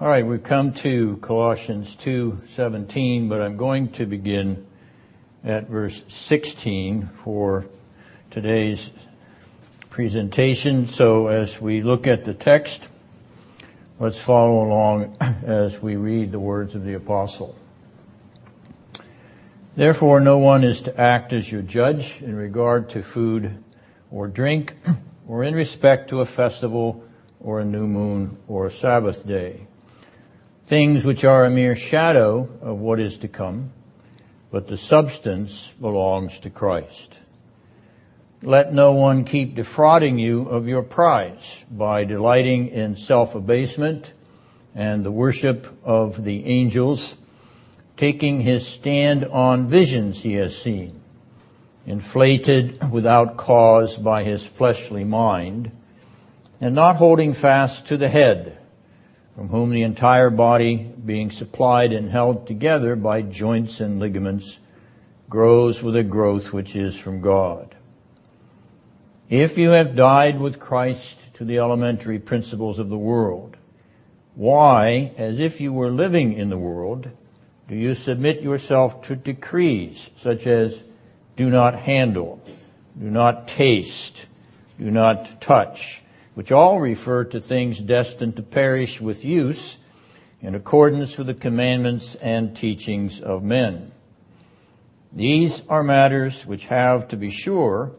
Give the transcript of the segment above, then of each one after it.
All right, we've come to Colossians 2:17, but I'm going to begin at verse 16 for today's presentation. So as we look at the text, let's follow along as we read the words of the apostle. Therefore no one is to act as your judge in regard to food or drink or in respect to a festival or a new moon or a Sabbath day things which are a mere shadow of what is to come, but the substance belongs to Christ. Let no one keep defrauding you of your prize by delighting in self-abasement and the worship of the angels, taking his stand on visions he has seen, inflated without cause by his fleshly mind, and not holding fast to the head, from whom the entire body, being supplied and held together by joints and ligaments, grows with a growth which is from God. If you have died with Christ to the elementary principles of the world, why, as if you were living in the world, do you submit yourself to decrees such as do not handle, do not taste, do not touch, which all refer to things destined to perish with use in accordance with the commandments and teachings of men. These are matters which have, to be sure,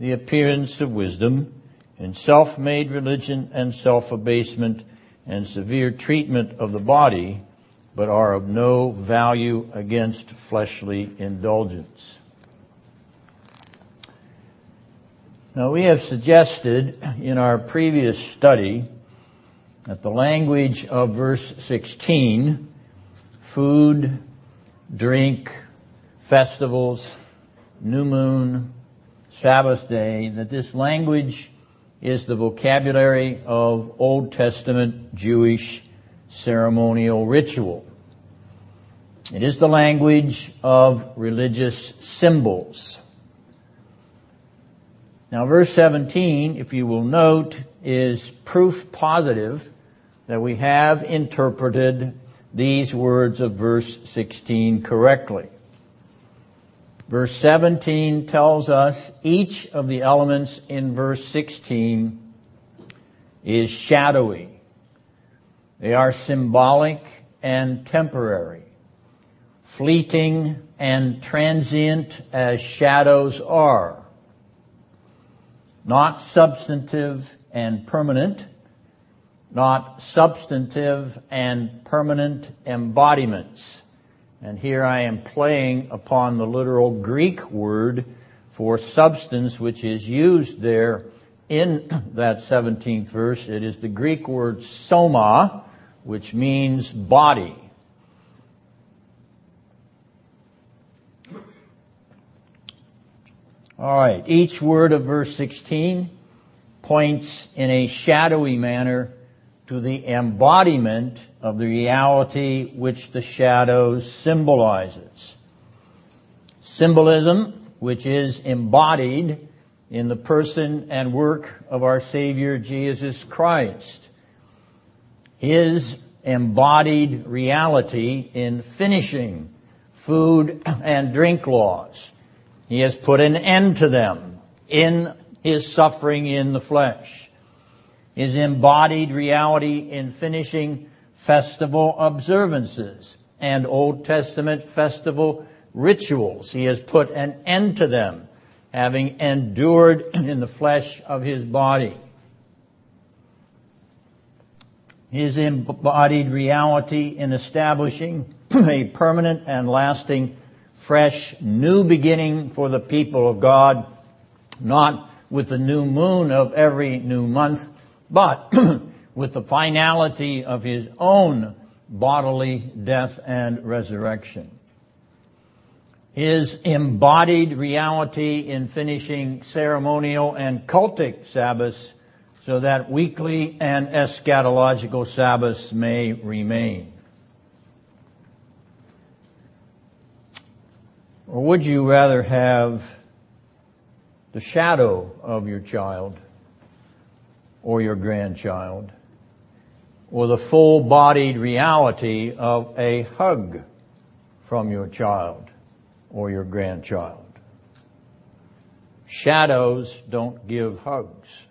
the appearance of wisdom in self-made religion and self-abasement and severe treatment of the body, but are of no value against fleshly indulgence. Now we have suggested in our previous study that the language of verse 16, food, drink, festivals, new moon, Sabbath day, that this language is the vocabulary of Old Testament Jewish ceremonial ritual. It is the language of religious symbols. Now verse 17, if you will note, is proof positive that we have interpreted these words of verse 16 correctly. Verse 17 tells us each of the elements in verse 16 is shadowy. They are symbolic and temporary, fleeting and transient as shadows are not substantive and permanent, not substantive and permanent embodiments. And here I am playing upon the literal Greek word for substance which is used there in that 17th verse. It is the Greek word soma, which means body. Alright, each word of verse 16 points in a shadowy manner to the embodiment of the reality which the shadow symbolizes. Symbolism, which is embodied in the person and work of our Savior Jesus Christ. His embodied reality in finishing food and drink laws he has put an end to them in his suffering in the flesh. His embodied reality in finishing festival observances and Old Testament festival rituals. He has put an end to them, having endured in the flesh of his body. His embodied reality in establishing a permanent and lasting fresh new beginning for the people of God, not with the new moon of every new month, but with the finality of his own bodily death and resurrection. His embodied reality in finishing ceremonial and cultic Sabbaths so that weekly and eschatological Sabbaths may remain. Or would you rather have the shadow of your child or your grandchild or the full-bodied reality of a hug from your child or your grandchild. Shadows don't give hugs.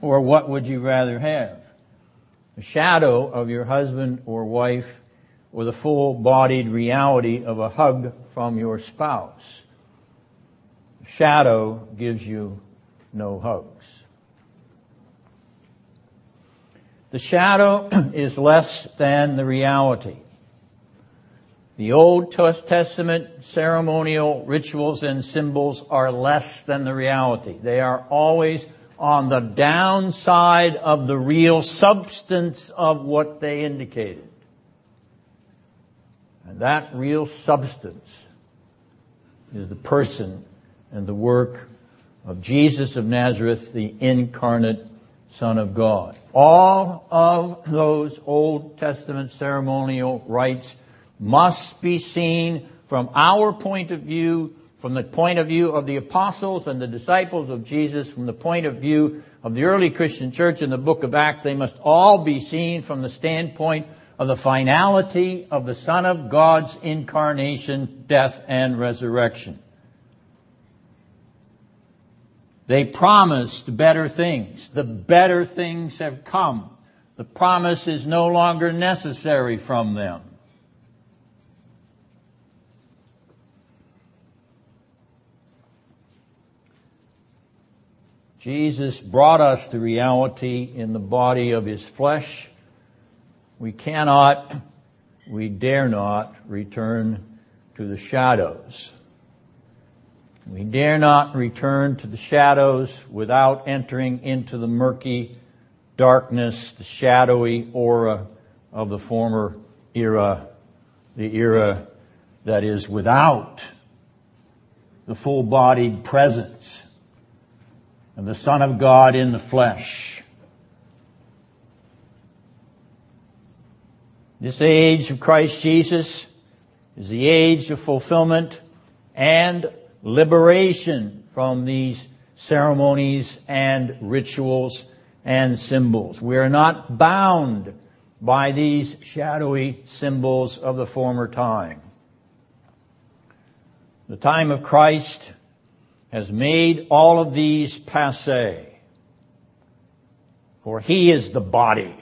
Or what would you rather have? The shadow of your husband or wife or the full-bodied reality of a hug from your spouse. Shadow gives you no hugs. The shadow is less than the reality. The Old Testament ceremonial rituals and symbols are less than the reality. They are always on the downside of the real substance of what they indicated. And that real substance is the person and the work of Jesus of Nazareth, the incarnate Son of God. All of those Old Testament ceremonial rites must be seen from our point of view from the point of view of the apostles and the disciples of Jesus, from the point of view of the early Christian church in the book of Acts, they must all be seen from the standpoint of the finality of the Son of God's incarnation, death, and resurrection. They promised better things. The better things have come. The promise is no longer necessary from them. Jesus brought us the reality in the body of His flesh. We cannot, we dare not return to the shadows. We dare not return to the shadows without entering into the murky darkness, the shadowy aura of the former era, the era that is without the full-bodied presence of the Son of God in the flesh. This age of Christ Jesus is the age of fulfillment and liberation from these ceremonies and rituals and symbols. We are not bound by these shadowy symbols of the former time. The time of Christ has made all of these passe. For he is the body.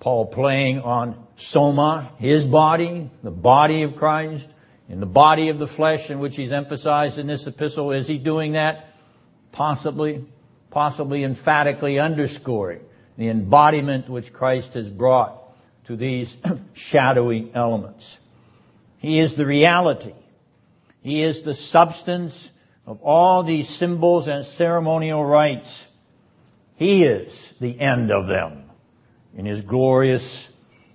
Paul playing on soma, his body, the body of Christ, in the body of the flesh in which he's emphasized in this epistle. Is he doing that? Possibly, possibly emphatically underscoring the embodiment which Christ has brought to these shadowy elements. He is the reality. He is the substance of all these symbols and ceremonial rites. He is the end of them in His glorious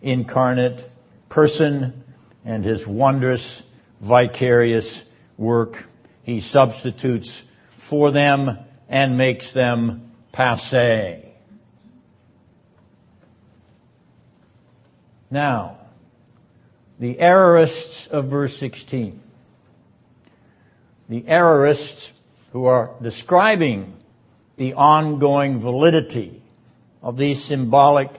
incarnate person and His wondrous vicarious work. He substitutes for them and makes them passe. Now, the errorists of verse 16 the errorists who are describing the ongoing validity of these symbolic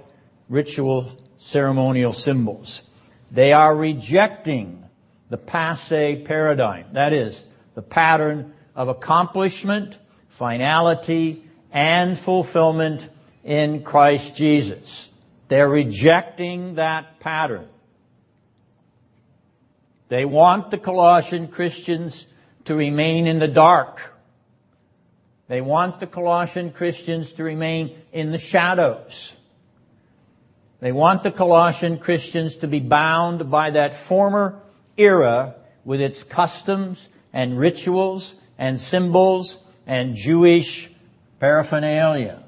ritual ceremonial symbols. They are rejecting the passe paradigm. That is, the pattern of accomplishment, finality, and fulfillment in Christ Jesus. They're rejecting that pattern. They want the Colossian Christians to remain in the dark. They want the Colossian Christians to remain in the shadows. They want the Colossian Christians to be bound by that former era with its customs and rituals and symbols and Jewish paraphernalia.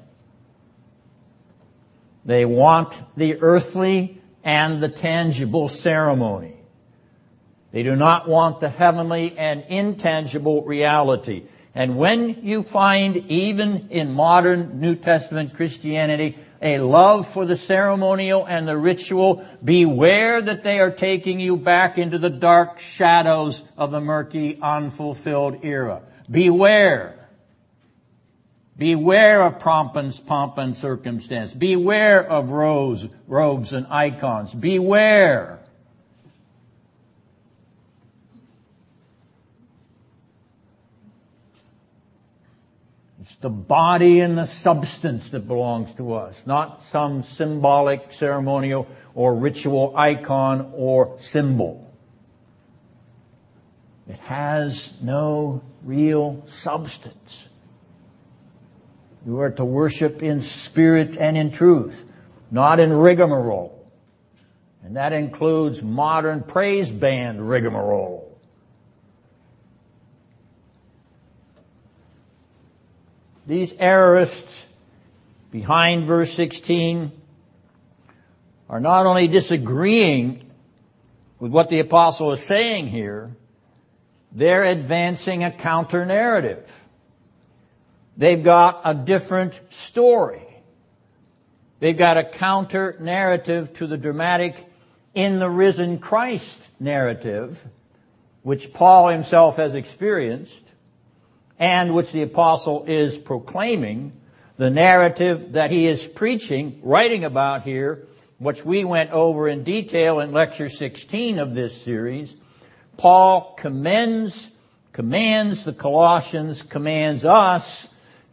They want the earthly and the tangible ceremony. They do not want the heavenly and intangible reality. And when you find, even in modern New Testament Christianity, a love for the ceremonial and the ritual, beware that they are taking you back into the dark shadows of the murky, unfulfilled era. Beware Beware of pomp and, pomp and circumstance. Beware of robes, robes and icons. Beware. The body and the substance that belongs to us, not some symbolic, ceremonial, or ritual icon or symbol. It has no real substance. You are to worship in spirit and in truth, not in rigmarole. And that includes modern praise band rigmarole. These errorists behind verse 16 are not only disagreeing with what the apostle is saying here, they're advancing a counter narrative. They've got a different story. They've got a counter narrative to the dramatic in the risen Christ narrative, which Paul himself has experienced and which the apostle is proclaiming, the narrative that he is preaching, writing about here, which we went over in detail in lecture 16 of this series, Paul commends, commands the Colossians, commands us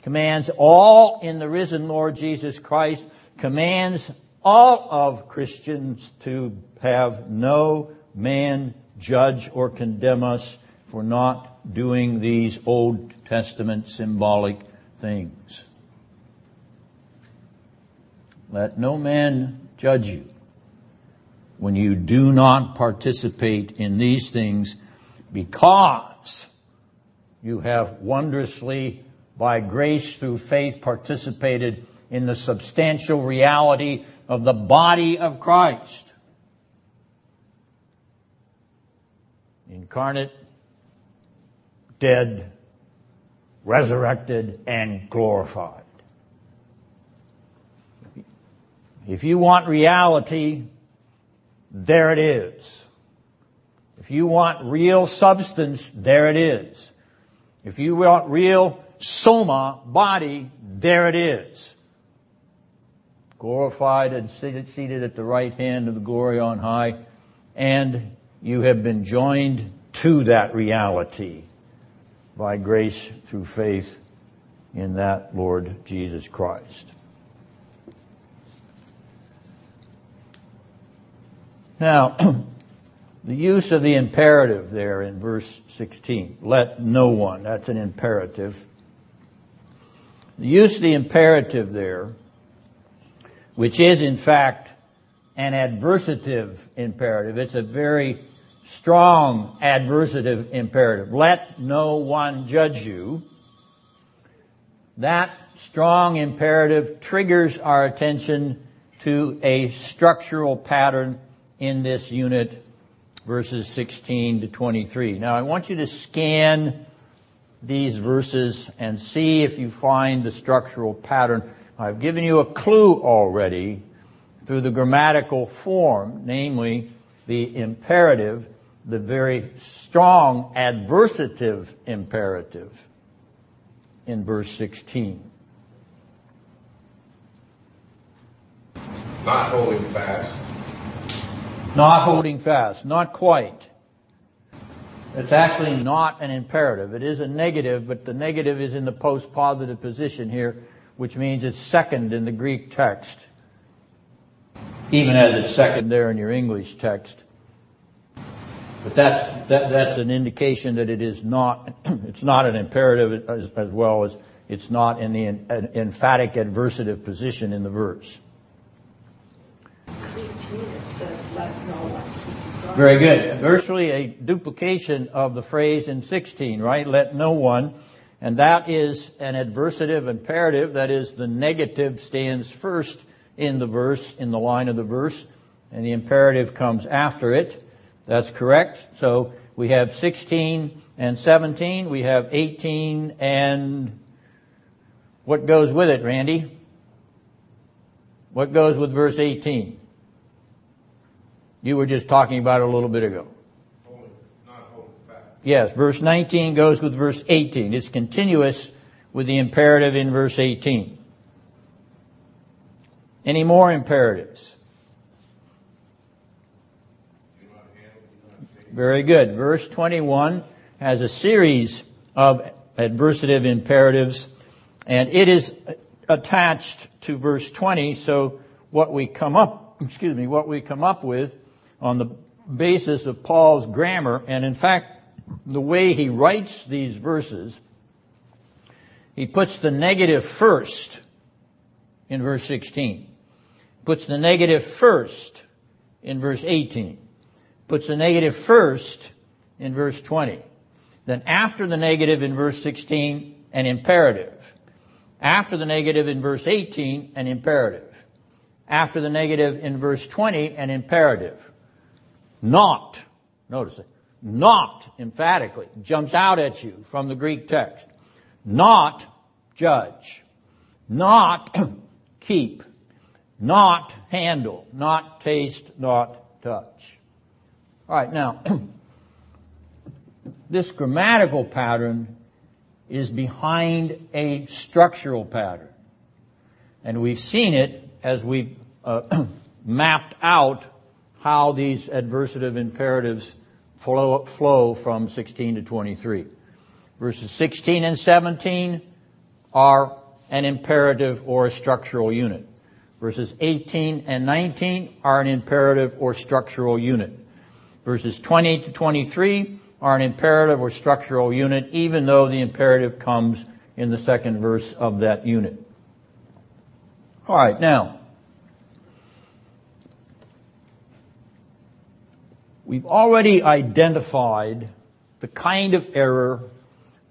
commands all in the risen Lord Jesus Christ, commands all of Christians to have no man judge or condemn us for not doing these Old Testament symbolic things. Let no man judge you when you do not participate in these things because you have wondrously by grace through faith participated in the substantial reality of the body of Christ. Incarnate, dead, resurrected, and glorified. If you want reality, there it is. If you want real substance, there it is. If you want real soma, body, there it is. Glorified and seated, at the right hand of the glory on high, and you have been joined to that reality by grace through faith in that Lord Jesus Christ. Now, the use of the imperative there in verse 16, let no one, that's an imperative. The use of the imperative there, which is in fact an adversative imperative. It's a very strong adversative imperative. Let no one judge you. That strong imperative triggers our attention to a structural pattern in this unit, verses 16 to 23. Now I want you to scan these verses and see if you find the structural pattern. I've given you a clue already through the grammatical form, namely the imperative, the very strong adversative imperative in verse 16. Not holding fast. Not holding fast. Not quite. It's actually not an imperative. It is a negative, but the negative is in the post-positive position here, which means it's second in the Greek text, even as it's second there in your English text. But that's that, that's an indication that it is not it's not an imperative as, as well as it's not in the an emphatic adversative position in the verse. 18 says no. Very good. Virtually a duplication of the phrase in 16, right? Let no one. And that is an adversative imperative. That is, the negative stands first in the verse, in the line of the verse, and the imperative comes after it. That's correct. So we have 16 and 17. We have 18 and what goes with it, Randy? What goes with verse 18? You were just talking about it a little bit ago. Not holding. Yes, verse 19 goes with verse 18. It's continuous with the imperative in verse 18? Any more imperatives? Very good. Verse 21 has a series of adversative imperatives and it is attached to verse 20 so what we come up, excuse me, what we come up with on the basis of Paul's grammar and in fact the way he writes these verses, he puts the negative first in verse 16, puts the negative first in verse 18, puts the negative first in verse 20. Then after the negative in verse 16, an imperative. After the negative in verse 18, an imperative. After the negative in verse 20, an imperative. Not, notice it, not emphatically jumps out at you from the Greek text. Not judge. Not keep. Not handle. Not taste. Not touch. Alright, now, this grammatical pattern is behind a structural pattern. And we've seen it as we've uh, mapped out how these adversative imperatives flow, flow from 16 to 23. Verses 16 and 17 are an imperative or a structural unit. Verses 18 and 19 are an imperative or structural unit. Verses 20 to 23 are an imperative or structural unit, even though the imperative comes in the second verse of that unit. Alright, now, we've already identified the kind of error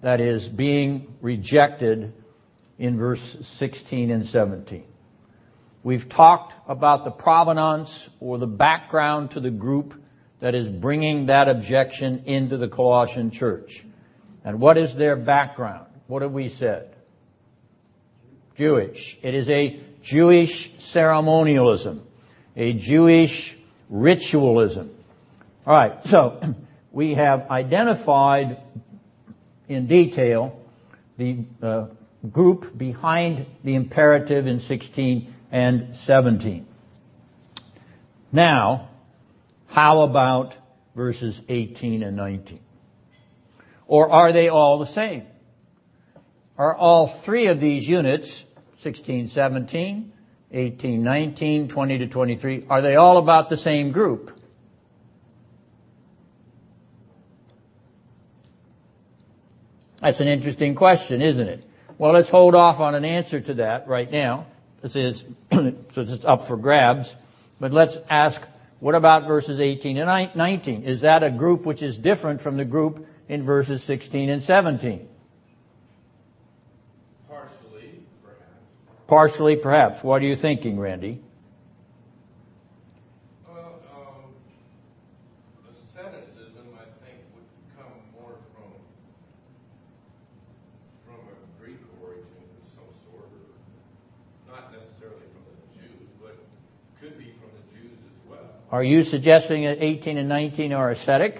that is being rejected in verse 16 and 17. We've talked about the provenance or the background to the group that is bringing that objection into the Colossian church. And what is their background? What have we said? Jewish. It is a Jewish ceremonialism, a Jewish ritualism. Alright, so we have identified in detail the uh, group behind the imperative in 16 and 17. Now, how about verses 18 and 19? Or are they all the same? Are all three of these units, 16, 17, 18, 19, 20 to 23, are they all about the same group? That's an interesting question, isn't it? Well, let's hold off on an answer to that right now. This is, so it's up for grabs. But let's ask what about verses 18 and 19? Is that a group which is different from the group in verses 16 and 17? Partially, perhaps. Partially, perhaps. What are you thinking, Randy? Well, um, asceticism, I think, would come more from from a Greek origin of some sort, or not necessarily from the Jews, but could be from the Jews as well. Are you suggesting that 18 and 19 are ascetic?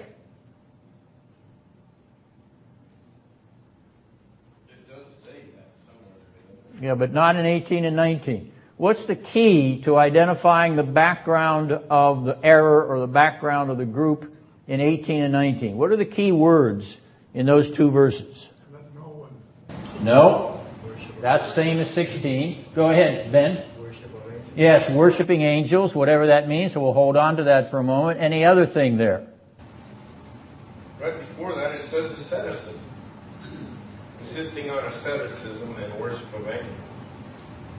It does say that. Yeah, but not in 18 and 19. What's the key to identifying the background of the error or the background of the group in 18 and 19? What are the key words in those two verses? Let no one No. worship, That's same as 16. Go ahead, Ben. Worship or anything. Yes, worshiping angels, whatever that means, so we'll hold on to that for a moment. Any other thing there? Right before that, it says asceticism. Insisting on asceticism and worship of angels.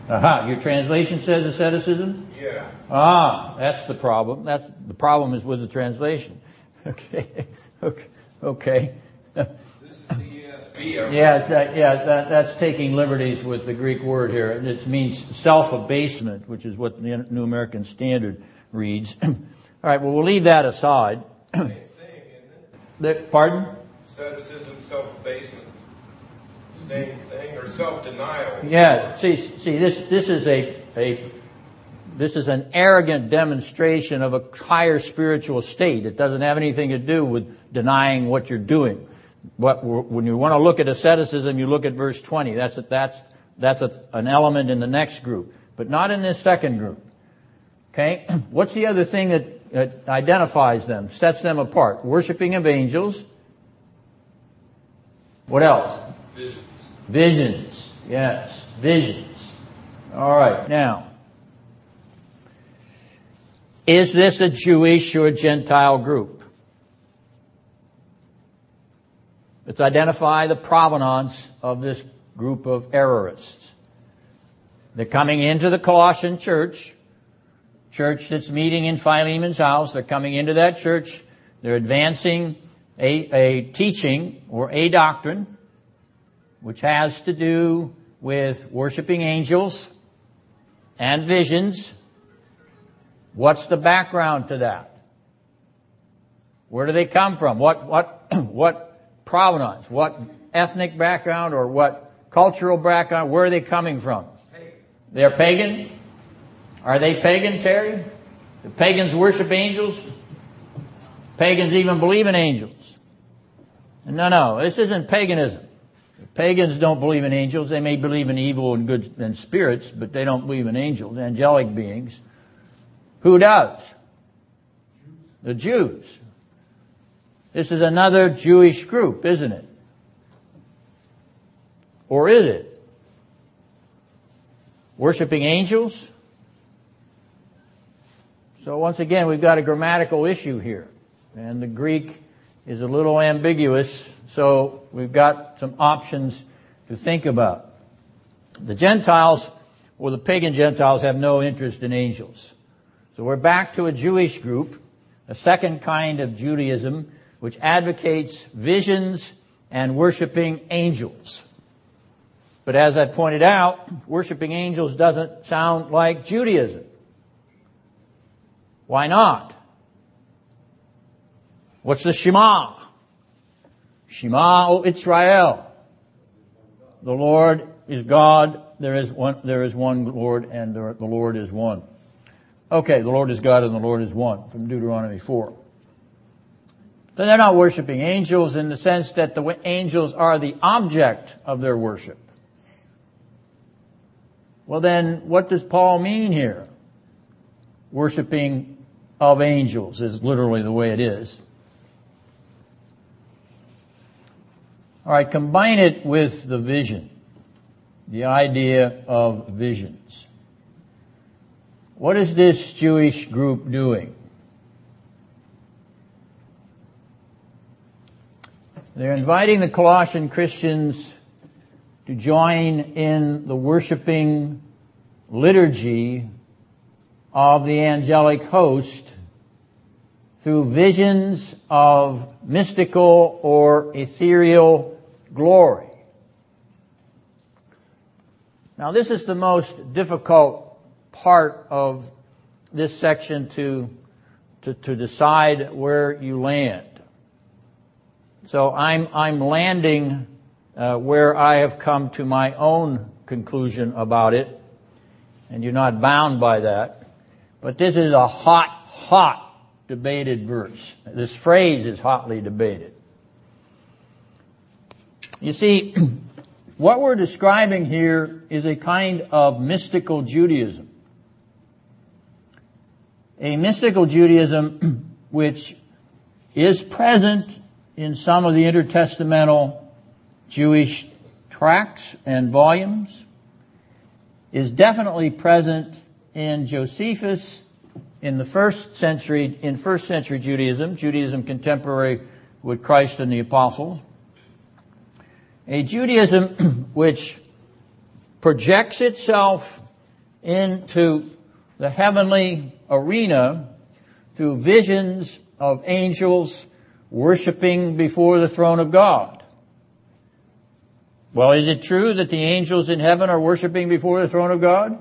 Aha, your translation says asceticism? Yeah. Ah, that's the problem. That's, the problem is with the translation. Okay, okay, okay. This is the ESV. Yeah, that, uh, yeah, that, that's taking liberties with the Greek word here. It means self-abasement, which is what the New American Standard reads. All right, well, we'll leave that aside. Same thing, isn't it? That- pardon? Asceticism, self-abasement. Same thing, or self-denial. Yeah, see, see, this, this is a, a, this is an arrogant demonstration of a higher spiritual state. It doesn't have anything to do with denying what you're doing. But when you want to look at asceticism, you look at verse 20. That's a, that's that's a, an element in the next group, but not in this second group. Okay, what's the other thing that, that identifies them, sets them apart? Worshipping of angels. What else? Visions. Visions. Yes, visions. All right, now. Is this a Jewish or a Gentile group? Let's identify the provenance of this group of errorists. They're coming into the Colossian church, church that's meeting in Philemon's house. They're coming into that church. They're advancing a, a teaching or a doctrine which has to do with worshiping angels and visions What's the background to that? Where do they come from? What, what, what provenance? What ethnic background or what cultural background? Where are they coming from? They're pagan? Are they pagan, Terry? The pagans worship angels? Pagans even believe in angels. No, no, this isn't paganism. Pagans don't believe in angels. They may believe in evil and good and spirits, but they don't believe in angels, angelic beings. Who does? The Jews. This is another Jewish group, isn't it? Or is it? Worshipping angels? So once again, we've got a grammatical issue here. And the Greek is a little ambiguous, so we've got some options to think about. The Gentiles, or the pagan Gentiles, have no interest in angels. So we're back to a Jewish group, a second kind of Judaism, which advocates visions and worshiping angels. But as I pointed out, worshiping angels doesn't sound like Judaism. Why not? What's the Shema? Shema, O Israel. The Lord is God. There is one, there is one Lord and the Lord is one. Okay, the Lord is God and the Lord is one from Deuteronomy 4. But they're not worshiping angels in the sense that the angels are the object of their worship. Well then, what does Paul mean here? Worshipping of angels is literally the way it is. Alright, combine it with the vision. The idea of visions. What is this Jewish group doing? They're inviting the Colossian Christians to join in the worshiping liturgy of the angelic host through visions of mystical or ethereal glory. Now this is the most difficult part of this section to, to, to decide where you land. So I'm, I'm landing uh, where I have come to my own conclusion about it, and you're not bound by that. But this is a hot, hot debated verse. This phrase is hotly debated. You see, what we're describing here is a kind of mystical Judaism a mystical Judaism which is present in some of the intertestamental Jewish tracts and volumes, is definitely present in Josephus in the first century, in first century Judaism, Judaism contemporary with Christ and the apostles. A Judaism which projects itself into the heavenly arena through visions of angels worshiping before the throne of God. Well, is it true that the angels in heaven are worshiping before the throne of God?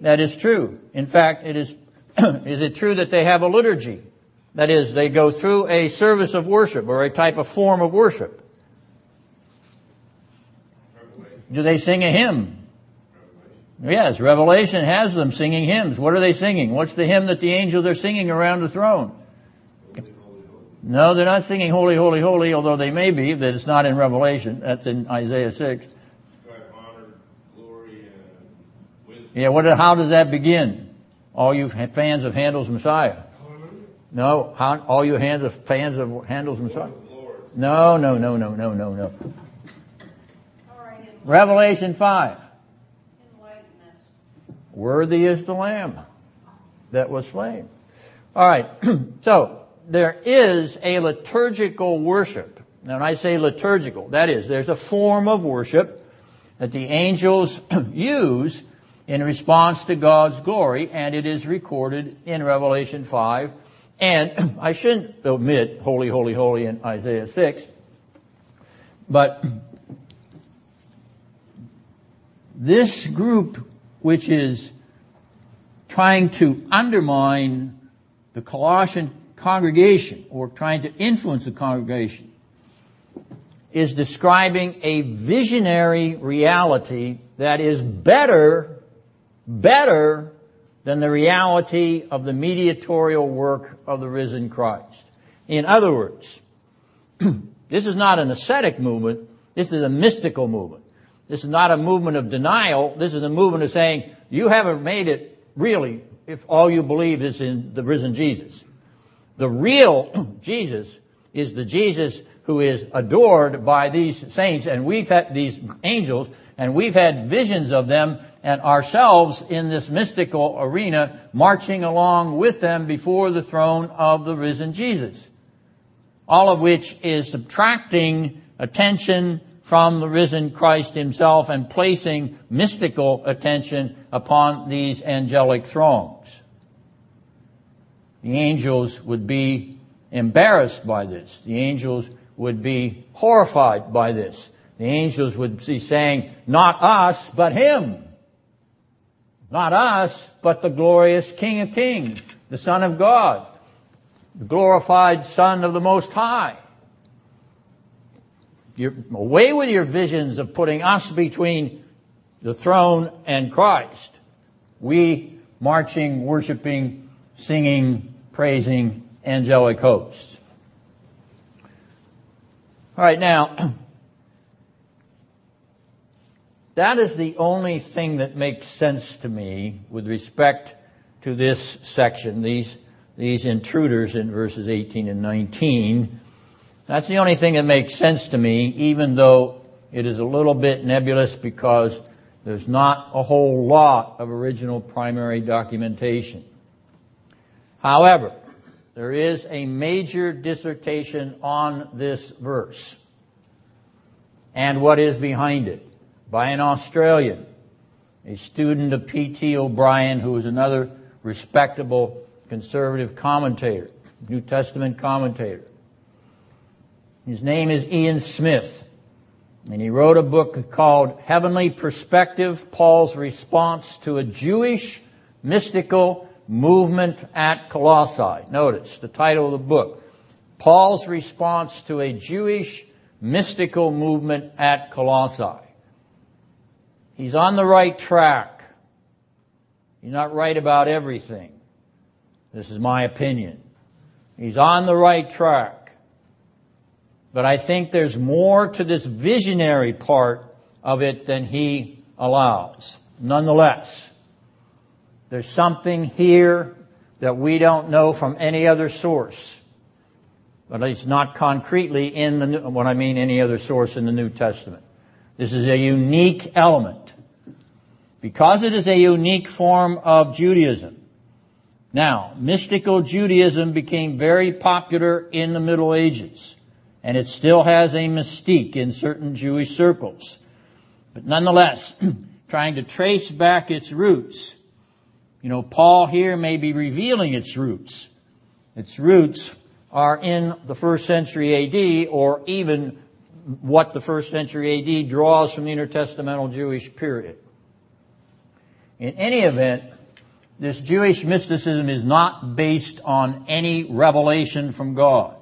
That is true. In fact, it is, is it true that they have a liturgy? That is, they go through a service of worship or a type of form of worship. Do they sing a hymn? Yes, Revelation has them singing hymns. What are they singing? What's the hymn that the angels are singing around the throne? No, they're not singing holy, holy, holy, although they may be, that it's not in Revelation. That's in Isaiah 6. Honor, glory. Yeah, what, how does that begin? All you fans of Handel's Messiah. Hallelujah. No, how, all you hands of fans of Handel's Messiah. Lord. No, no, no, no, no, no, no. All right, Revelation 5. Worthy is the Lamb that was slain. Alright, so there is a liturgical worship. Now when I say liturgical, that is, there's a form of worship that the angels use in response to God's glory, and it is recorded in Revelation 5. And I shouldn't omit holy, holy, holy in Isaiah 6, but this group, which is trying to undermine the Colossian congregation or trying to influence the congregation is describing a visionary reality that is better, better than the reality of the mediatorial work of the risen Christ. In other words, this is not an ascetic movement, this is a mystical movement. This is not a movement of denial, this is a movement of saying, you haven't made it really if all you believe is in the risen Jesus. The real Jesus is the Jesus who is adored by these saints and we've had these angels and we've had visions of them and ourselves in this mystical arena marching along with them before the throne of the risen Jesus. All of which is subtracting attention from the risen Christ himself and placing mystical attention upon these angelic throngs. The angels would be embarrassed by this. The angels would be horrified by this. The angels would be saying, not us, but him. Not us, but the glorious King of Kings, the Son of God, the glorified Son of the Most High. You're away with your visions of putting us between the throne and Christ. We marching, worshiping, singing, praising angelic hosts. Alright, now, that is the only thing that makes sense to me with respect to this section, these, these intruders in verses 18 and 19. That's the only thing that makes sense to me, even though it is a little bit nebulous because there's not a whole lot of original primary documentation. However, there is a major dissertation on this verse and what is behind it by an Australian, a student of P.T. O'Brien, who is another respectable conservative commentator, New Testament commentator. His name is Ian Smith, and he wrote a book called Heavenly Perspective, Paul's Response to a Jewish Mystical Movement at Colossae. Notice the title of the book. Paul's Response to a Jewish Mystical Movement at Colossae. He's on the right track. He's not right about everything. This is my opinion. He's on the right track. But I think there's more to this visionary part of it than he allows. Nonetheless, there's something here that we don't know from any other source. At least not concretely in the, what I mean any other source in the New Testament. This is a unique element. Because it is a unique form of Judaism. Now, mystical Judaism became very popular in the Middle Ages. And it still has a mystique in certain Jewish circles. But nonetheless, trying to trace back its roots, you know, Paul here may be revealing its roots. Its roots are in the first century AD or even what the first century AD draws from the intertestamental Jewish period. In any event, this Jewish mysticism is not based on any revelation from God.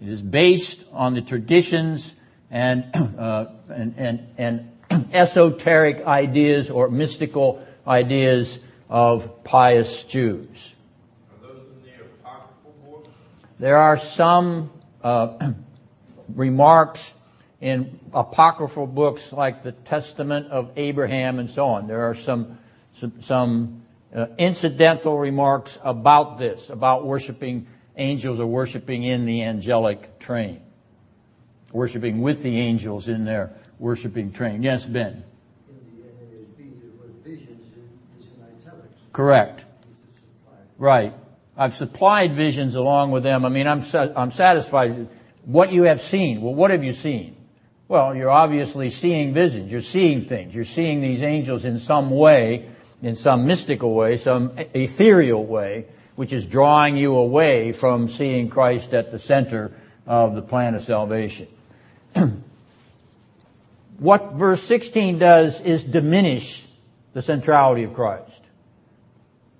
It is based on the traditions and, uh, and, and, and esoteric ideas or mystical ideas of pious Jews. Are those in the? There are some uh, remarks in apocryphal books like the Testament of Abraham and so on. There are some some, some uh, incidental remarks about this, about worshiping angels or worshiping in the angelic train, worshiping with the angels in their worshiping train. Yes, Ben. Correct. Right. I've supplied visions along with them. I mean, I'm, I'm satisfied. What you have seen. Well, what have you seen? Well, you're obviously seeing visions. You're seeing things. You're seeing these angels in some way, in some mystical way, some ethereal way, which is drawing you away from seeing Christ at the center of the plan of salvation. what verse 16 does is diminish the centrality of Christ.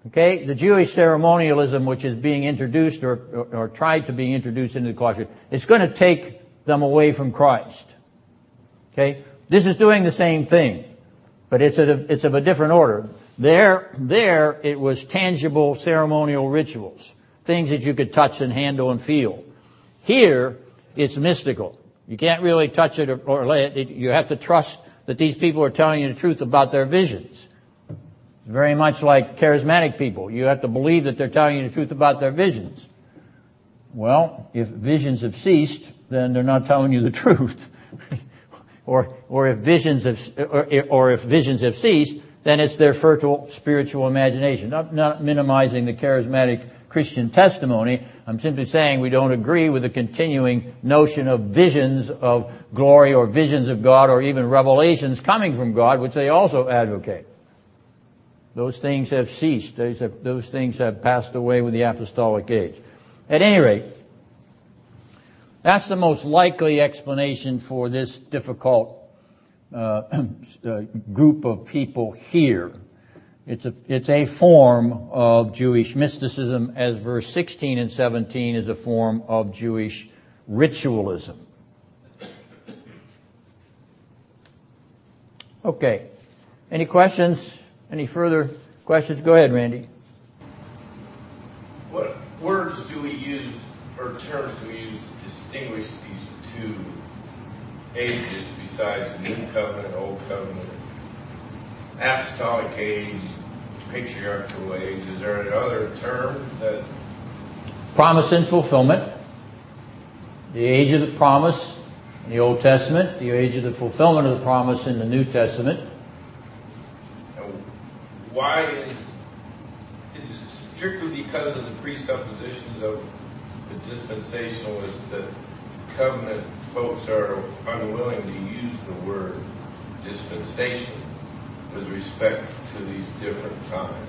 Okay, the Jewish ceremonialism which is being introduced or, or, or tried to be introduced into the culture, it's going to take them away from Christ. Okay, this is doing the same thing, but it's a, it's of a different order. There, there it was tangible ceremonial rituals, things that you could touch and handle and feel. Here, it's mystical. You can't really touch it or, or lay it. You have to trust that these people are telling you the truth about their visions. Very much like charismatic people. You have to believe that they're telling you the truth about their visions. Well, if visions have ceased, then they're not telling you the truth. or, or if visions have, or, or, if visions have ceased, then it's their fertile spiritual imagination. I'm not minimizing the charismatic Christian testimony. I'm simply saying we don't agree with the continuing notion of visions of glory or visions of God or even revelations coming from God, which they also advocate. Those things have ceased. Those, have, those things have passed away with the apostolic age. At any rate, that's the most likely explanation for this difficult uh, uh, group of people here. It's a, it's a form of Jewish mysticism as verse 16 and 17 is a form of Jewish ritualism. Okay. Any questions? Any further questions? Go ahead, Randy. What words do we use or terms do we use to distinguish these two ages besides the New Covenant, Old Covenant, Apostolic age, patriarchal age? Is there another term that? Promise and fulfillment. The age of the promise in the Old Testament, the age of the fulfillment of the promise in the New Testament why is it strictly because of the presuppositions of the dispensationalists that covenant folks are unwilling to use the word dispensation with respect to these different times?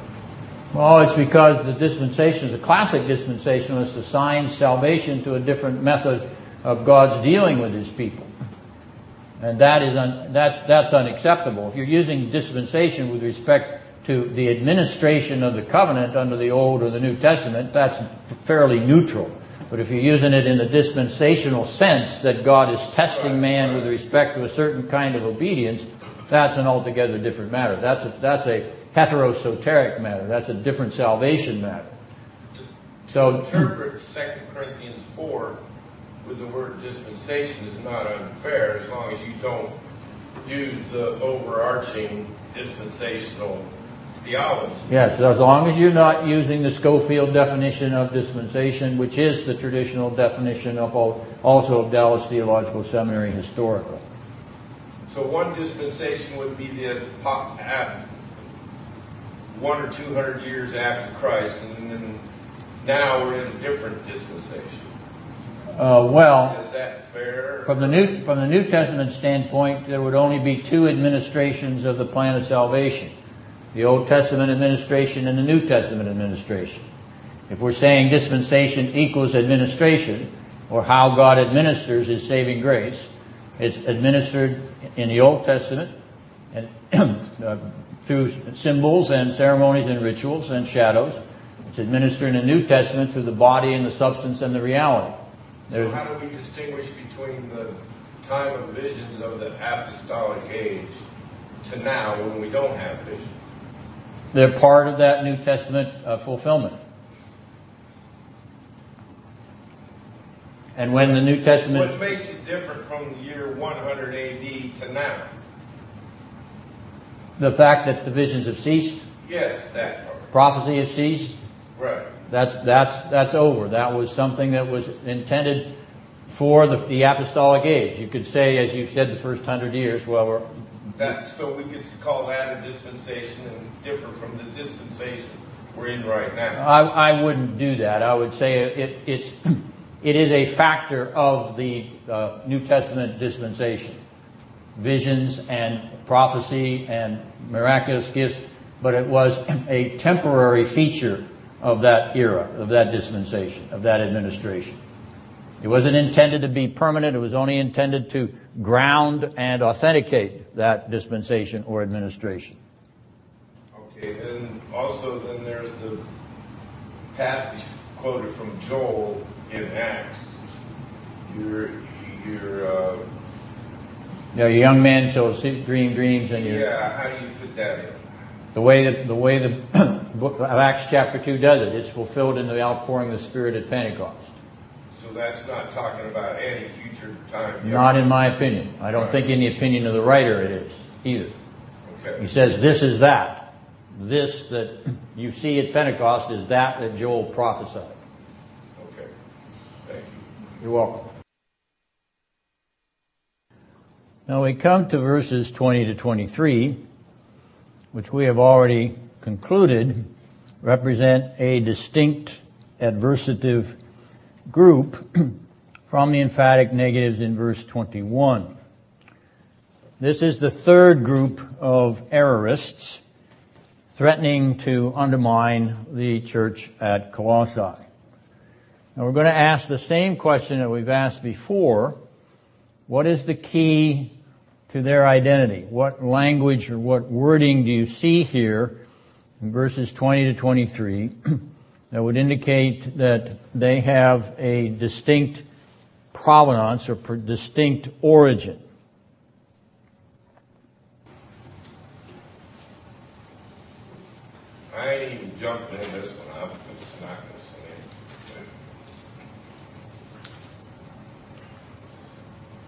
Well, it's because the dispensation, the classic dispensationalist assigns salvation to a different method of God's dealing with his people. And that is un, that's, that's unacceptable. If you're using dispensation with respect to the administration of the covenant under the Old or the New Testament, that's fairly neutral. But if you're using it in the dispensational sense that God is testing man with respect to a certain kind of obedience, that's an altogether different matter. That's a, that's a heterosoteric matter. That's a different salvation matter. So interpret 2 Corinthians 4 with the word dispensation is not unfair as long as you don't use the overarching dispensational theology. Yes, as long as you're not using the Scofield definition of dispensation, which is the traditional definition of also of Dallas Theological Seminary historical. So one dispensation would be this one or two hundred years after Christ, and then now we're in a different dispensation. Uh, well, is that fair? From the new from the New Testament standpoint, there would only be two administrations of the plan of salvation the Old Testament administration and the New Testament administration. If we're saying dispensation equals administration, or how God administers His saving grace, it's administered in the Old Testament and uh, through symbols and ceremonies and rituals and shadows. It's administered in the New Testament through the body and the substance and the reality. There's so how do we distinguish between the time of visions of the apostolic age to now when we don't have visions? They're part of that New Testament uh, fulfillment. And when the New What Testament, makes it different from the year 100 AD to now? the fact that the visions have ceased, Yes, that part. prophecy has ceased, Right. that's, that's, that's over. That was something that was intended for the, the apostolic age. You could say, as you said, the first hundred years, well, so we could call that a dispensation and different from the dispensation we're in right now. I, wouldn't do that. I would say it is a factor of the uh, New Testament dispensation. Visions and prophecy and miraculous gifts, but it was a temporary feature of that era, of that dispensation, of that administration. It wasn't intended to be permanent. It was only intended to ground and authenticate that dispensation or administration. Okay, then also then there's the passage quoted from Joel in Acts. Your, your, uh, You know, your young man shall see- dream dreams and your yeah, how do you fit that in? The way that the way the book of Acts chapter two does it, it's fulfilled in the outpouring of the Spirit at Pentecost. So that's not talking about any future time. Not in my opinion. I don't think in the opinion of the writer it is either. He says this is that. This that you see at Pentecost is that that Joel prophesied. Okay. Thank you. You're welcome. Now we come to verses 20 to 23, which we have already concluded represent a distinct adversative group from the emphatic negatives in verse 21. This is the third group of errorists threatening to undermine the church at Colossae. Now we're going to ask the same question that we've asked before. What is the key to their identity? What language or what wording do you see here in verses 20 to 23 that would indicate that they have a distinct provenance or distinct origin? I ain't even jumping in this one. I'm just not gonna say it.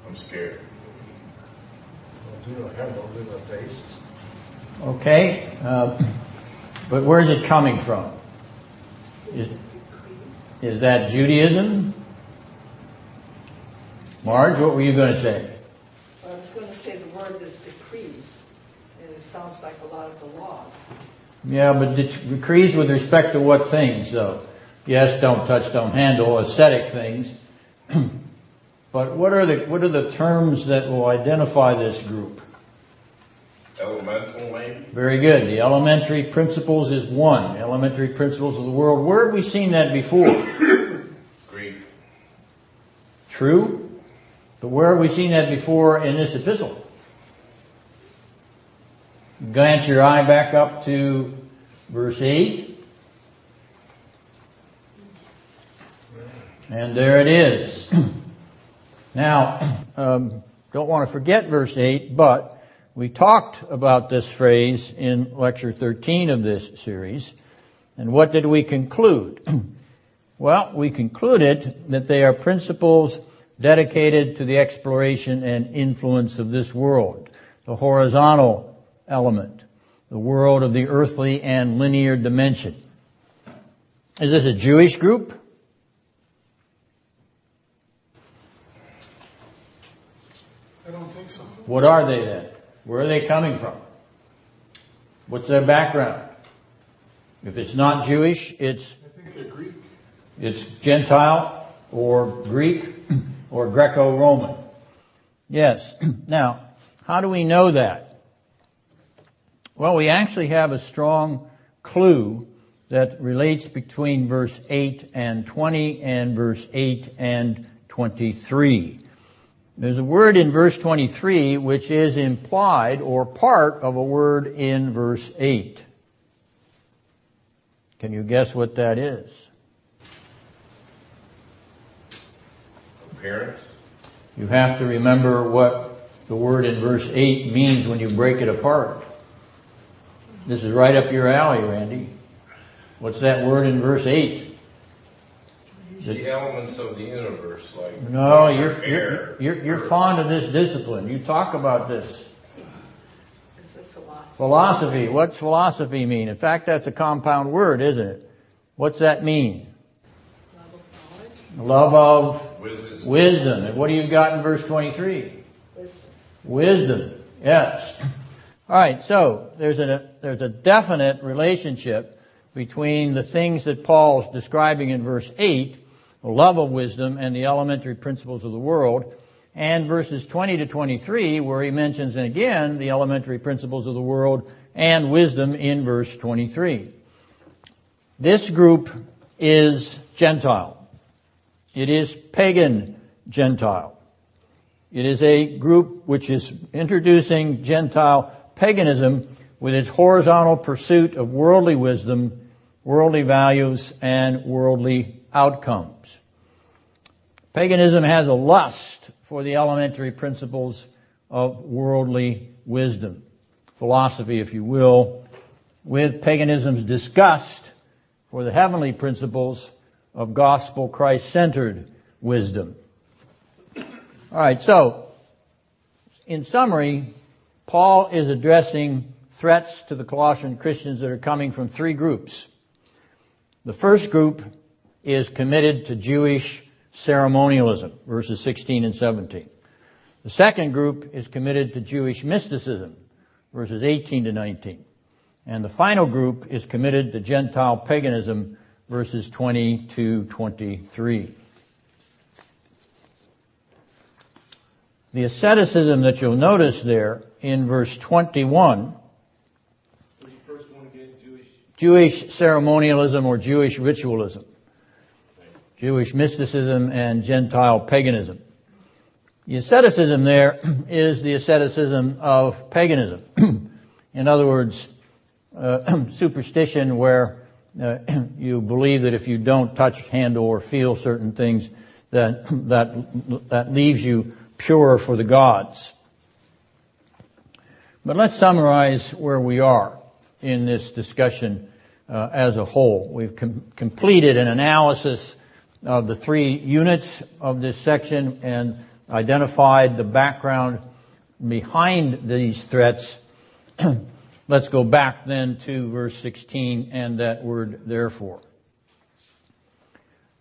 I'm scared. Do not have no liver face. Okay, uh, but where is it coming from? Is, is that Judaism? Marge, what were you going to say? I was going to say the word is decrees, and it sounds like a lot of the laws. Yeah, but decrees with respect to what things, though? Yes, don't touch, don't handle, ascetic things. but what are the what are the terms that will identify this group? Elemental maybe? Very good. The elementary principles is one. Elementary principles of the world. Where have we seen that before? Greek. True. But where have we seen that before in this epistle? Glance your eye back up to verse 8. And there it is. now, um, don't want to forget verse 8, but we talked about this phrase in lecture 13 of this series. And what did we conclude? well, we concluded that they are principles dedicated to the exploration and influence of this world, the horizontal element, the world of the earthly and linear dimension. Is this a Jewish group? I don't think so. What are they then? Where are they coming from? What's their background? If it's not Jewish, it's I think Greek. It's Gentile or Greek or Greco-Roman. Yes. Now, how do we know that? Well, we actually have a strong clue that relates between verse 8 and 20 and verse 8 and 23. There's a word in verse 23 which is implied or part of a word in verse 8. Can you guess what that is? Appearance. You have to remember what the word in verse 8 means when you break it apart. This is right up your alley, Randy. What's that word in verse 8? The elements of the universe, like No, you're, air, you're, you're, you're earth. fond of this discipline. You talk about this. Philosophy. Philosophy. What's philosophy mean? In fact, that's a compound word, isn't it? What's that mean? Love of knowledge, Love of Wisdom. wisdom. And what do you got in verse 23? wisdom. Wisdom. Yes. All right. So there's a there's a definite relationship between the things that Paul's describing in verse eight, the love of wisdom and the elementary principles of the world, and verses 20 to 23, where he mentions again the elementary principles of the world and wisdom in verse 23. This group is Gentile. It is pagan Gentile. It is a group which is introducing Gentile paganism with its horizontal pursuit of worldly wisdom, worldly values, and worldly outcomes. Paganism has a lust for the elementary principles of worldly wisdom, philosophy, if you will, with paganism's disgust for the heavenly principles of gospel Christ-centered wisdom. Alright, so, in summary, Paul is addressing threats to the Colossian Christians that are coming from three groups. The first group is committed to Jewish ceremonialism, verses 16 and 17. The second group is committed to Jewish mysticism, verses 18 to 19. And the final group is committed to Gentile paganism, verses 20 to 23. The asceticism that you'll notice there in verse 21, first one again? Jewish. Jewish ceremonialism or Jewish ritualism, Jewish mysticism and Gentile paganism. The asceticism there is the asceticism of paganism. in other words, uh, superstition where uh, you believe that if you don't touch, handle, or feel certain things, that that that leaves you pure for the gods. But let's summarize where we are in this discussion uh, as a whole. We've com- completed an analysis of the three units of this section and identified the background behind these threats. Let's go back then to verse 16 and that word therefore.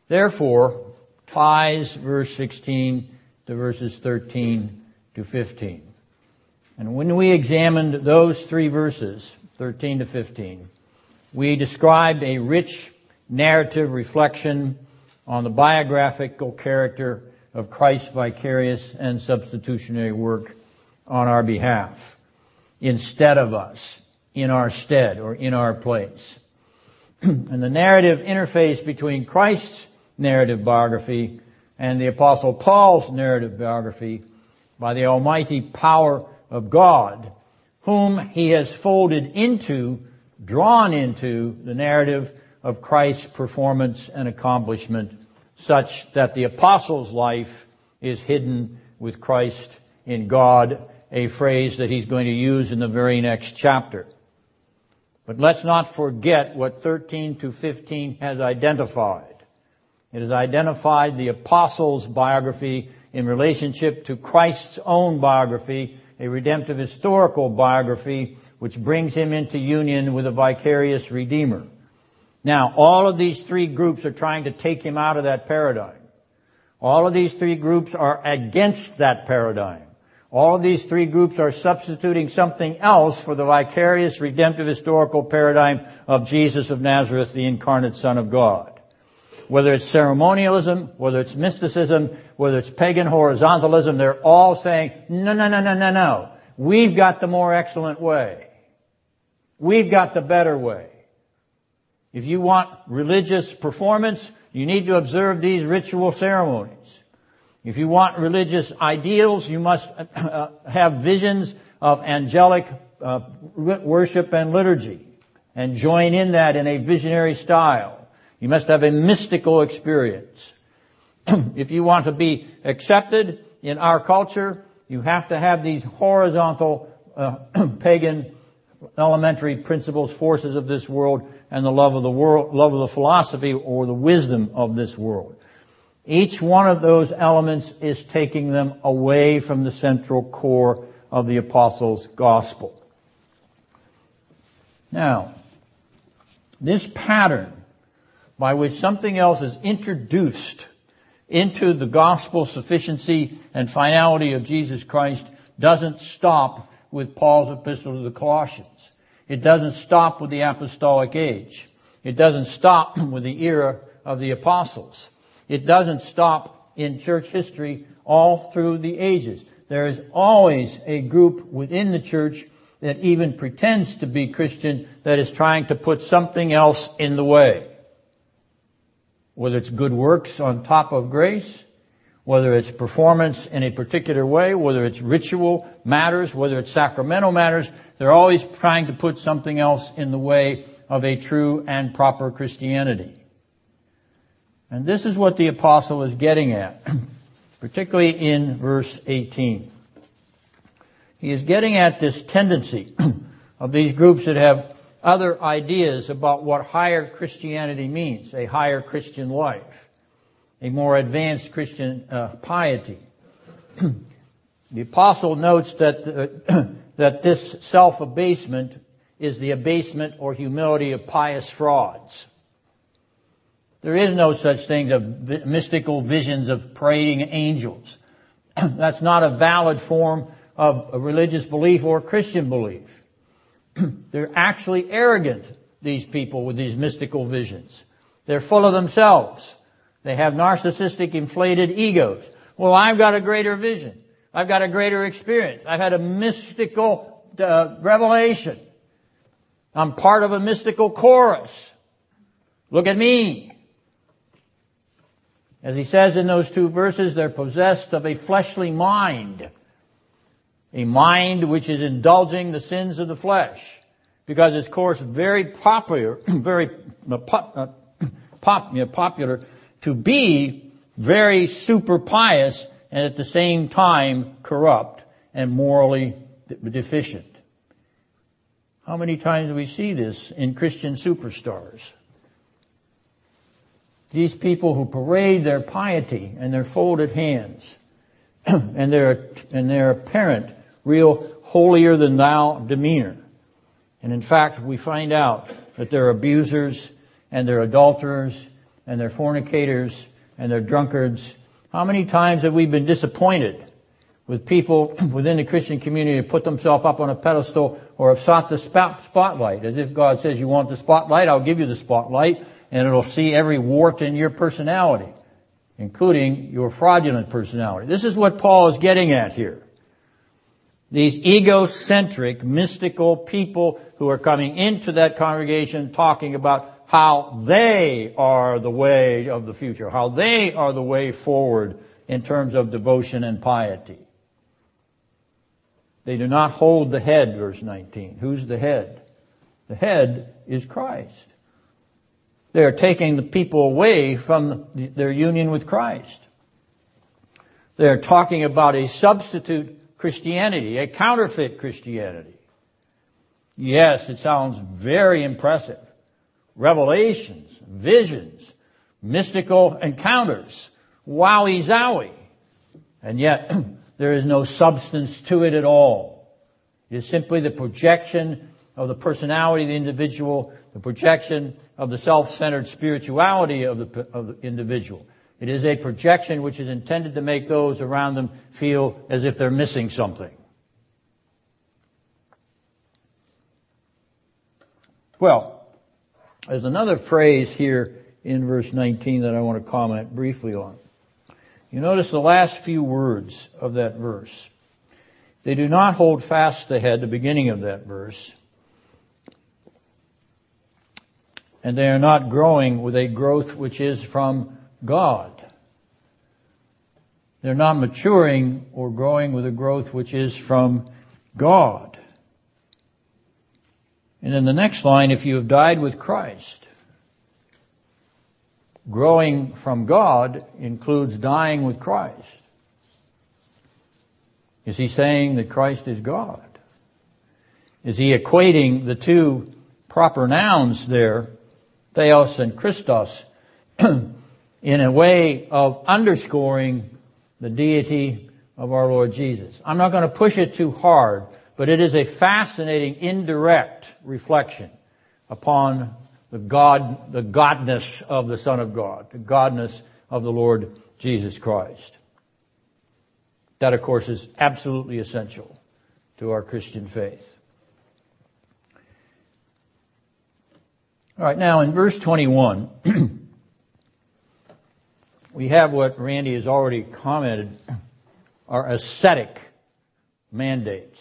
Therefore ties verse 16 to verses 13 to 15. And when we examined those three verses, 13 to 15, we described a rich narrative reflection on the biographical character of Christ's vicarious and substitutionary work on our behalf, instead of us, in our stead, or in our place. and the narrative interface between Christ's narrative biography and the apostle Paul's narrative biography by the almighty power of God, whom he has folded into, drawn into the narrative of Christ's performance and accomplishment such that the apostle's life is hidden with Christ in God, a phrase that he's going to use in the very next chapter. But let's not forget what 13 to 15 has identified. It has identified the apostle's biography in relationship to Christ's own biography, a redemptive historical biography, which brings him into union with a vicarious redeemer. Now, all of these three groups are trying to take him out of that paradigm. All of these three groups are against that paradigm. All of these three groups are substituting something else for the vicarious redemptive historical paradigm of Jesus of Nazareth, the incarnate Son of God. Whether it's ceremonialism, whether it's mysticism, whether it's pagan horizontalism, they're all saying, no, no, no, no, no, no. We've got the more excellent way. We've got the better way. If you want religious performance, you need to observe these ritual ceremonies. If you want religious ideals, you must uh, have visions of angelic uh, worship and liturgy and join in that in a visionary style. You must have a mystical experience. if you want to be accepted in our culture, you have to have these horizontal uh, pagan elementary principles, forces of this world, and the love of the world, love of the philosophy or the wisdom of this world. Each one of those elements is taking them away from the central core of the apostles' gospel. Now, this pattern by which something else is introduced into the gospel sufficiency and finality of Jesus Christ doesn't stop with Paul's epistle to the Colossians. It doesn't stop with the apostolic age. It doesn't stop with the era of the apostles. It doesn't stop in church history all through the ages. There is always a group within the church that even pretends to be Christian that is trying to put something else in the way. Whether it's good works on top of grace, whether it's performance in a particular way, whether it's ritual matters, whether it's sacramental matters, they're always trying to put something else in the way of a true and proper Christianity. And this is what the apostle is getting at, particularly in verse 18. He is getting at this tendency of these groups that have other ideas about what higher Christianity means, a higher Christian life, a more advanced Christian uh, piety. the apostle notes that uh, that this self-abasement is the abasement or humility of pious frauds. There is no such thing as mystical visions of praying angels. That's not a valid form of religious belief or Christian belief. They're actually arrogant, these people with these mystical visions. They're full of themselves. They have narcissistic inflated egos. Well, I've got a greater vision. I've got a greater experience. I've had a mystical uh, revelation. I'm part of a mystical chorus. Look at me. As he says in those two verses, they're possessed of a fleshly mind a mind which is indulging the sins of the flesh. Because it's, of course, very popular, very uh, pop, uh, pop, popular to be very super pious and at the same time corrupt and morally deficient. How many times do we see this in Christian superstars? These people who parade their piety and their folded hands and their, and their apparent real holier than thou demeanor. And in fact, we find out that they're abusers and they're adulterers and they're fornicators and they're drunkards. How many times have we been disappointed with people within the Christian community who put themselves up on a pedestal or have sought the spotlight as if God says, you want the spotlight, I'll give you the spotlight and it'll see every wart in your personality, including your fraudulent personality. This is what Paul is getting at here these egocentric, mystical people who are coming into that congregation talking about how they are the way of the future, how they are the way forward in terms of devotion and piety. They do not hold the head, verse 19. Who's the head? The head is Christ. They are taking the people away from their union with Christ. They are talking about a substitute Christianity, a counterfeit Christianity. Yes, it sounds very impressive. Revelations, visions, mystical encounters. Wowie zowie. And yet, there is no substance to it at all. It is simply the projection of the personality of the individual, the projection of the self-centered spirituality of the, of the individual. It is a projection which is intended to make those around them feel as if they're missing something. Well, there's another phrase here in verse 19 that I want to comment briefly on. You notice the last few words of that verse. They do not hold fast the head, the beginning of that verse. And they are not growing with a growth which is from God. They're not maturing or growing with a growth which is from God. And in the next line, if you have died with Christ, growing from God includes dying with Christ. Is he saying that Christ is God? Is he equating the two proper nouns there, theos and Christos, in a way of underscoring the deity of our Lord Jesus. I'm not going to push it too hard, but it is a fascinating indirect reflection upon the God, the godness of the Son of God, the godness of the Lord Jesus Christ. That of course is absolutely essential to our Christian faith. Alright, now in verse 21, we have what Randy has already commented are ascetic mandates.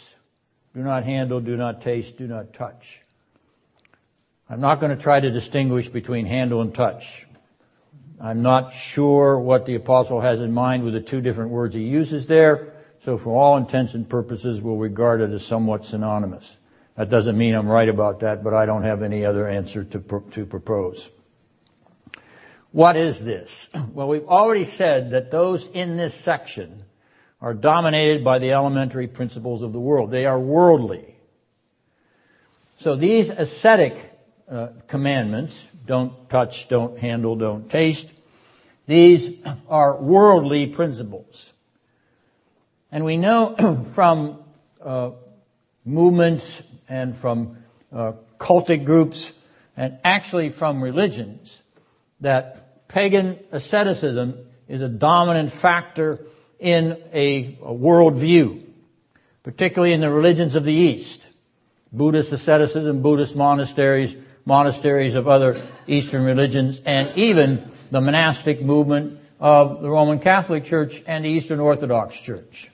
Do not handle, do not taste, do not touch. I'm not going to try to distinguish between handle and touch. I'm not sure what the apostle has in mind with the two different words he uses there, so for all intents and purposes we'll regard it as somewhat synonymous. That doesn't mean I'm right about that, but I don't have any other answer to, to propose. What is this? Well, we've already said that those in this section are dominated by the elementary principles of the world. They are worldly. So these ascetic uh, commandments. Don't touch, don't handle, don't taste. These are worldly principles. And we know from uh, movements and from uh, cultic groups and actually from religions that pagan asceticism is a dominant factor in a, a worldview, particularly in the religions of the East. Buddhist asceticism, Buddhist monasteries, monasteries of other Eastern religions, and even the monastic movement of the Roman Catholic Church and the Eastern Orthodox Church.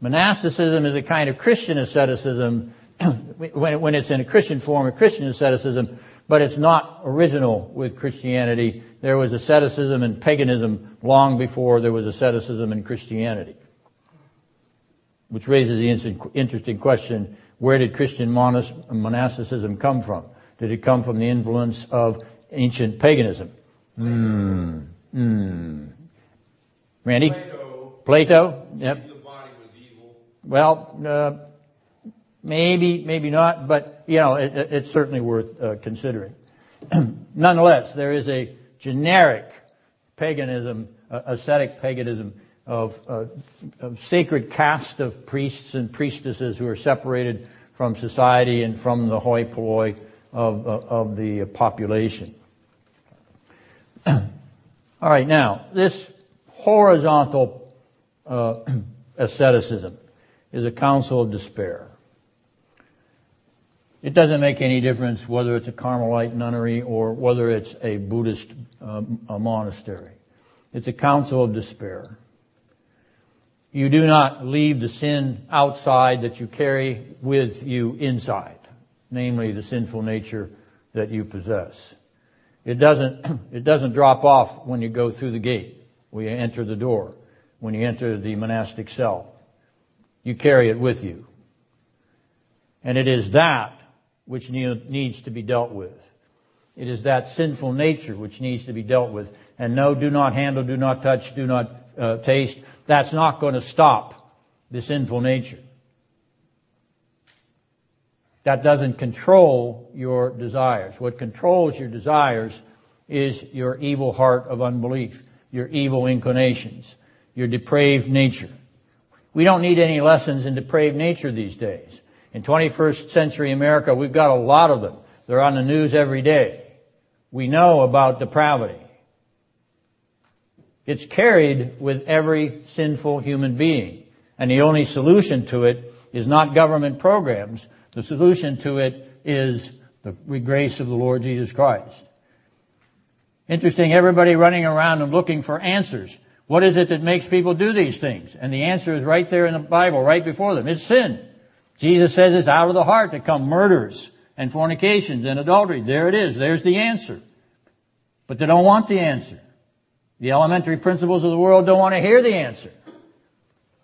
Monasticism is a kind of Christian asceticism when, it's in a Christian form, a Christian asceticism, but it's not original with Christianity. There was asceticism and paganism long before there was asceticism in Christianity. Which raises the interesting question, where did Christian monasticism come from? Did it come from the influence of ancient paganism? Hmm. Hmm. Randy? Plato. Plato? Yep. The body was evil. Well, uh, maybe, maybe not, but you know, it, it's certainly worth uh, considering. Nonetheless, there is a generic paganism, uh, ascetic paganism of, uh, of sacred caste of priests and priestesses who are separated from society and from the hoi polloi of, of the population. All right, now this horizontal uh, asceticism is a counsel of despair. It doesn't make any difference whether it's a Carmelite nunnery or whether it's a Buddhist um, a monastery. It's a counsel of despair. You do not leave the sin outside that you carry with you inside namely the sinful nature that you possess. It doesn't, it doesn't drop off when you go through the gate, when you enter the door, when you enter the monastic cell. You carry it with you. And it is that which needs to be dealt with. It is that sinful nature which needs to be dealt with. And no, do not handle, do not touch, do not uh, taste. That's not going to stop the sinful nature. That doesn't control your desires. What controls your desires is your evil heart of unbelief, your evil inclinations, your depraved nature. We don't need any lessons in depraved nature these days. In 21st century America, we've got a lot of them. They're on the news every day. We know about depravity. It's carried with every sinful human being. And the only solution to it is not government programs, the solution to it is the grace of the Lord Jesus Christ. Interesting, everybody running around and looking for answers. What is it that makes people do these things? And the answer is right there in the Bible, right before them. It's sin. Jesus says it's out of the heart that come murders and fornications and adultery. There it is. There's the answer. But they don't want the answer. The elementary principles of the world don't want to hear the answer.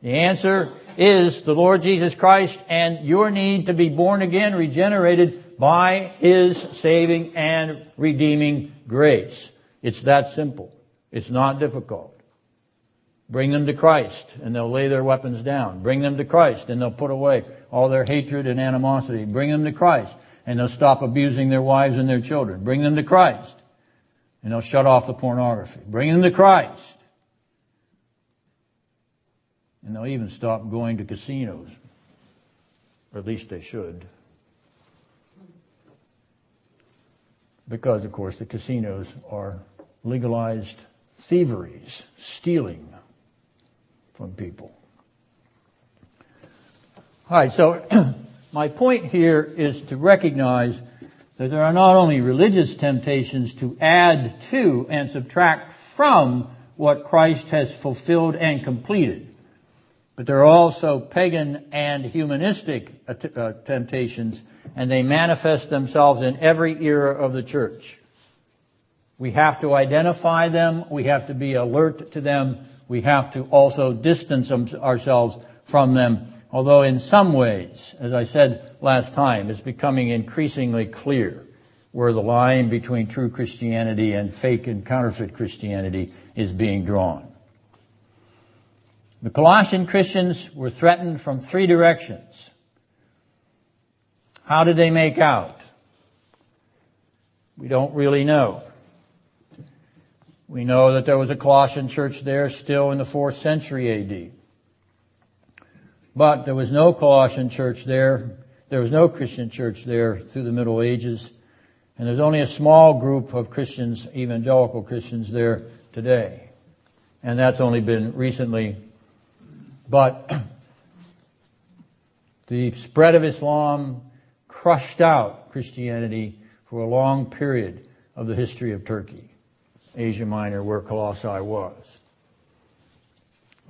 The answer is the Lord Jesus Christ and your need to be born again, regenerated by His saving and redeeming grace. It's that simple. It's not difficult. Bring them to Christ and they'll lay their weapons down. Bring them to Christ and they'll put away all their hatred and animosity. Bring them to Christ and they'll stop abusing their wives and their children. Bring them to Christ And they'll shut off the pornography. Bring them to Christ. And they'll even stop going to casinos. Or at least they should. Because, of course, the casinos are legalized thieveries, stealing from people. Alright, so my point here is to recognize that there are not only religious temptations to add to and subtract from what Christ has fulfilled and completed, but there are also pagan and humanistic uh, temptations, and they manifest themselves in every era of the church. We have to identify them, we have to be alert to them, we have to also distance ourselves from them, although in some ways, as I said last time, it's becoming increasingly clear where the line between true Christianity and fake and counterfeit Christianity is being drawn. The Colossian Christians were threatened from three directions. How did they make out? We don't really know. We know that there was a Colossian church there still in the fourth century AD. But there was no Colossian church there. There was no Christian church there through the Middle Ages. And there's only a small group of Christians, evangelical Christians there today. And that's only been recently but the spread of Islam crushed out Christianity for a long period of the history of Turkey, Asia Minor, where Colossae was.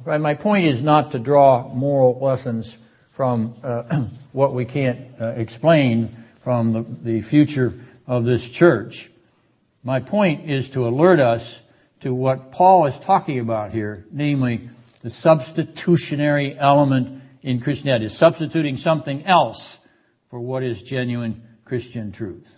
My point is not to draw moral lessons from uh, what we can't uh, explain from the, the future of this church. My point is to alert us to what Paul is talking about here, namely the substitutionary element in Christianity, is substituting something else for what is genuine Christian truth.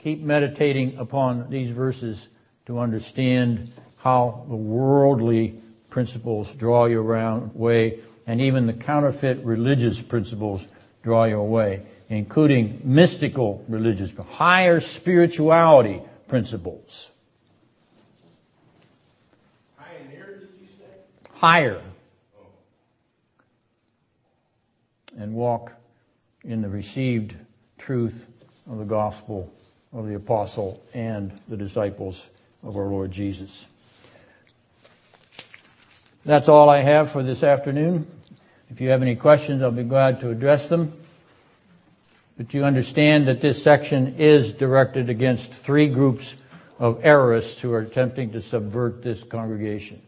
Keep meditating upon these verses to understand how the worldly principles draw you around way and even the counterfeit religious principles draw you away, including mystical religious, higher spirituality principles. higher. And walk in the received truth of the gospel of the apostle and the disciples of our Lord Jesus. That's all I have for this afternoon. If you have any questions, I'll be glad to address them. But you understand that this section is directed against three groups of errorists who are attempting to subvert this congregation.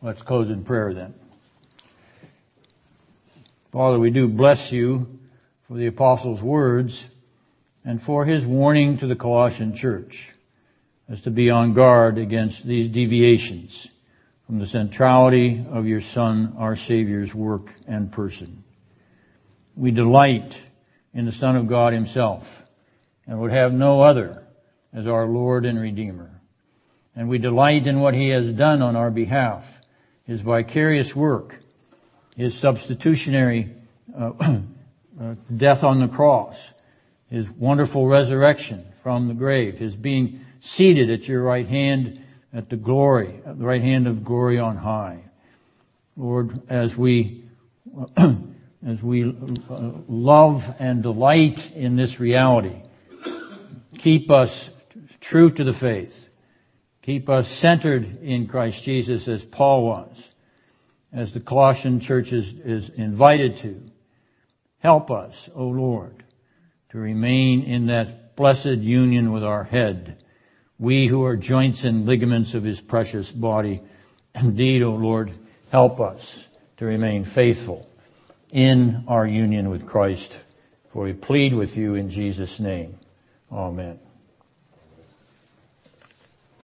Let's close in prayer then. Father, we do bless you for the apostles' words and for his warning to the Colossian church as to be on guard against these deviations from the centrality of your Son, our Savior's work and person. We delight in the Son of God himself and would have no other as our Lord and Redeemer. And we delight in what he has done on our behalf his vicarious work, his substitutionary uh, uh, death on the cross, his wonderful resurrection from the grave, his being seated at your right hand at the glory, at the right hand of glory on high. Lord, as we, as we uh, love and delight in this reality, keep us true to the faith Keep us centered in Christ Jesus as Paul was, as the Colossian church is, is invited to. Help us, O Lord, to remain in that blessed union with our head, we who are joints and ligaments of his precious body. Indeed, O Lord, help us to remain faithful in our union with Christ, for we plead with you in Jesus' name. Amen.